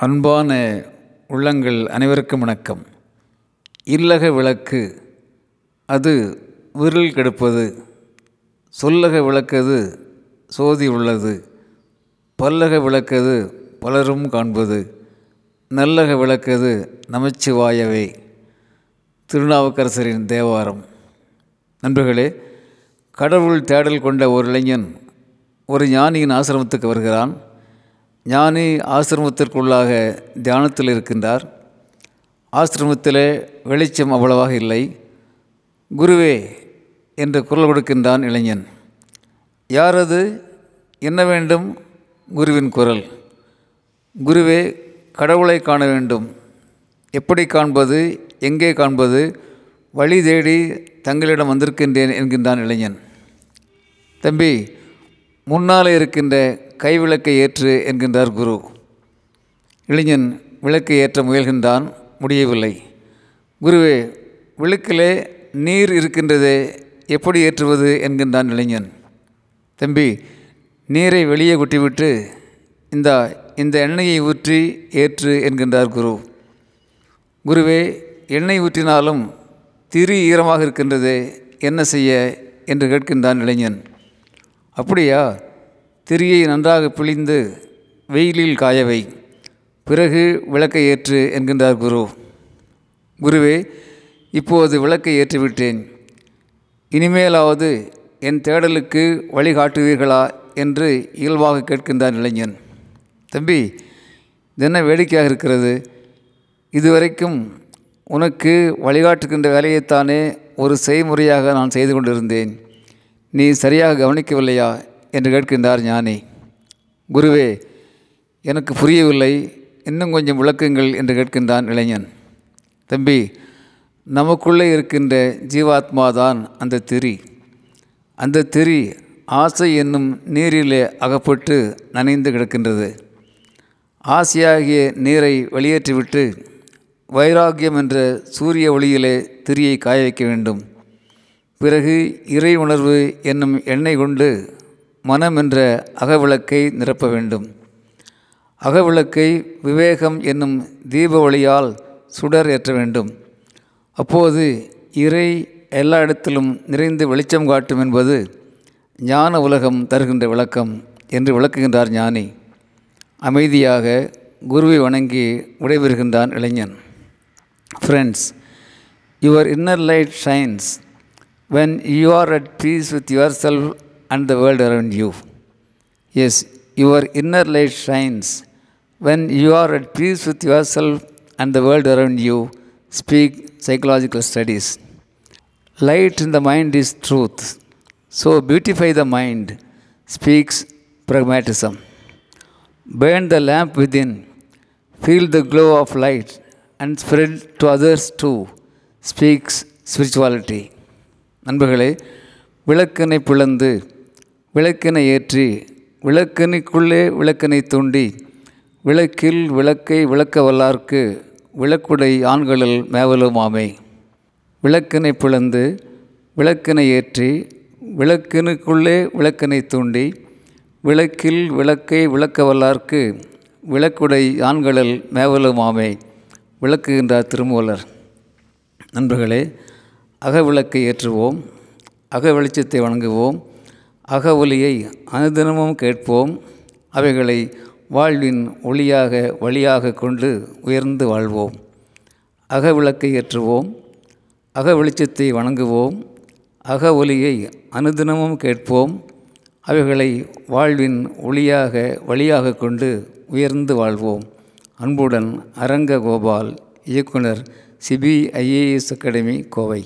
அன்பான உள்ளங்கள் அனைவருக்கும் வணக்கம். இல்லக விளக்கு அது விரல் கெடுப்பது. சொல்லக விளக்கது சோதி உள்ளது. பல்லக விளக்கது பலரும் காண்பது. நல்லக விளக்கது நமச்சிவாயவே. திருநாவுக்கரசரின் தேவாரம். நண்பர்களே கடவுள் தேடல் கொண்ட ஒரு இளைஞன் ஒரு ஞானியின் ஆசிரமத்துக்கு வருகிறான். ஞானி ஆசிரமத்திற்குள்ளாக தியானத்தில் இருக்கின்றார். ஆசிரமத்தில் வெளிச்சம் அவ்வளவாக இல்லை. குருவே என்று குரல் கொடுக்கின்றான் இளைஞன். யார் அது என்ன வேண்டும்? குருவின் குரல். குருவே கடவுளை காண வேண்டும். எப்படி காண்பது? எங்கே காண்பது? வழி தேடி தங்களிடம் வந்திருக்கின்றேன் என்கின்றான் இளைஞன். தம்பி முன்னால் இருக்கின்ற கைவிளக்கை ஏற்று என்கின்றார் குரு. இளைஞன் விளக்கை ஏற்ற முயல்கின்றான் முடியவில்லை. குருவே விளக்கிலே நீர் இருக்கின்றதே எப்படி ஏற்றுவது என்கின்றான் இளைஞன். தம்பி நீரை வெளியே கொட்டிவிட்டு இந்த இந்த எண்ணெயை ஊற்றி ஏற்று என்கின்றார் குரு. குருவே எண்ணெய் ஊற்றினாலும் திரி ஈரமாக இருக்கின்றதே என்ன செய்ய? என்று கேட்கின்றான் இளைஞன். அப்படியா? திரியை நன்றாக பிழிந்து வெயிலில் காயவை பிறகு விளக்கை ஏற்று என்கின்றார் குரு. குருவே இப்போது விளக்கை ஏற்றிவிட்டேன் இனிமேலாவது என் தேடலுக்கு வழிகாட்டுவீர்களா என்று இயல்பாக கேட்கின்றான் இளைஞன். தம்பி இது என்ன வேடிக்கையாக இருக்கிறது? இதுவரைக்கும் உனக்கு வழிகாட்டுகின்ற வேலையைத்தானே ஒரு செய்முறையாக நான் செய்து கொண்டிருந்தேன். நீ சரியாக கவனிக்கவில்லையா? என்று கேட்கின்றார் ஞானி. குருவே எனக்கு புரியவில்லை. இன்னும் கொஞ்சம் விளக்குங்கள் என்று கேட்கின்றான் இளைஞன். தம்பி நமக்குள்ளே இருக்கின்ற ஜீவாத்மா தான் அந்த திரி. அந்த திரி ஆசை என்னும் நீரிலே அகப்பட்டு நனைந்து கிடக்கின்றது. ஆசையாகிய நீரை வெளியேற்றிவிட்டு வைராக்கியம் என்ற சூரிய ஒளியிலே திரியை காய வைக்க வேண்டும். பிறகு இறை உணர்வு என்னும் எண்ணெய் கொண்டு மனம் என்ற அகவிளக்கை நிரப்ப வேண்டும். அகவிளக்கை விவேகம் என்னும் தீப ஒளியால் சுடர் ஏற்ற வேண்டும். அப்போது இறை எல்லா இடத்திலும் நிறைந்து வெளிச்சம் காட்டும் என்பது ஞான உலகம் தருகின்ற விளக்கம் என்று விளக்குகின்றார் ஞானி. அமைதியாக குருவை வணங்கி விடைபெறுகின்றான் இளைஞன். Friends your inner light shines when you are at peace with yourself and the world around you. Yes, your inner light shines when you are at peace with yourself and the world around you. Speak psychological studies. Light in the mind is truth. So beautify the mind, speaks pragmatism. Burn the lamp within, feel the glow of light, and spread to others too, speaks spirituality. நண்பர்களே விளக்கினை பிளந்து விளக்கினை ஏற்றி விளக்கினைக்குள்ளே விளக்கினை தூண்டி விளக்கில் விளக்கை விளக்க வல்லார்க்கு விளக்குடை ஆண்களில் மேவலுமாமே. விளக்கினை பிளந்து விளக்கினை ஏற்றி விளக்கினுக்குள்ளே விளக்கினை தூண்டி விளக்கில் விளக்கை விளக்க வல்லார்க்கு விளக்குடை ஆண்களில் மேவலுமாமே விளக்குகின்றார் திருமூலர். நண்பர்களே அக விளக்கை ஏற்றுவோம் அக வெளிச்சத்தை வணங்குவோம். அக ஒலியை அனுதினமும் கேட்போம். அவைகளை வாழ்வின் ஒளியாக வழியாக கொண்டு உயர்ந்து வாழ்வோம். அக விளக்கை ஏற்றுவோம். அக வெளிச்சத்தை வணங்குவோம். அக ஒலியை அனுதினமும் கேட்போம். அவைகளை வாழ்வின் ஒளியாக வழியாக கொண்டு உயர்ந்து வாழ்வோம். அன்புடன் அரங்க கோபால் இயக்குனர் சிபிஐஏஎஸ் அகாடமி கோவை.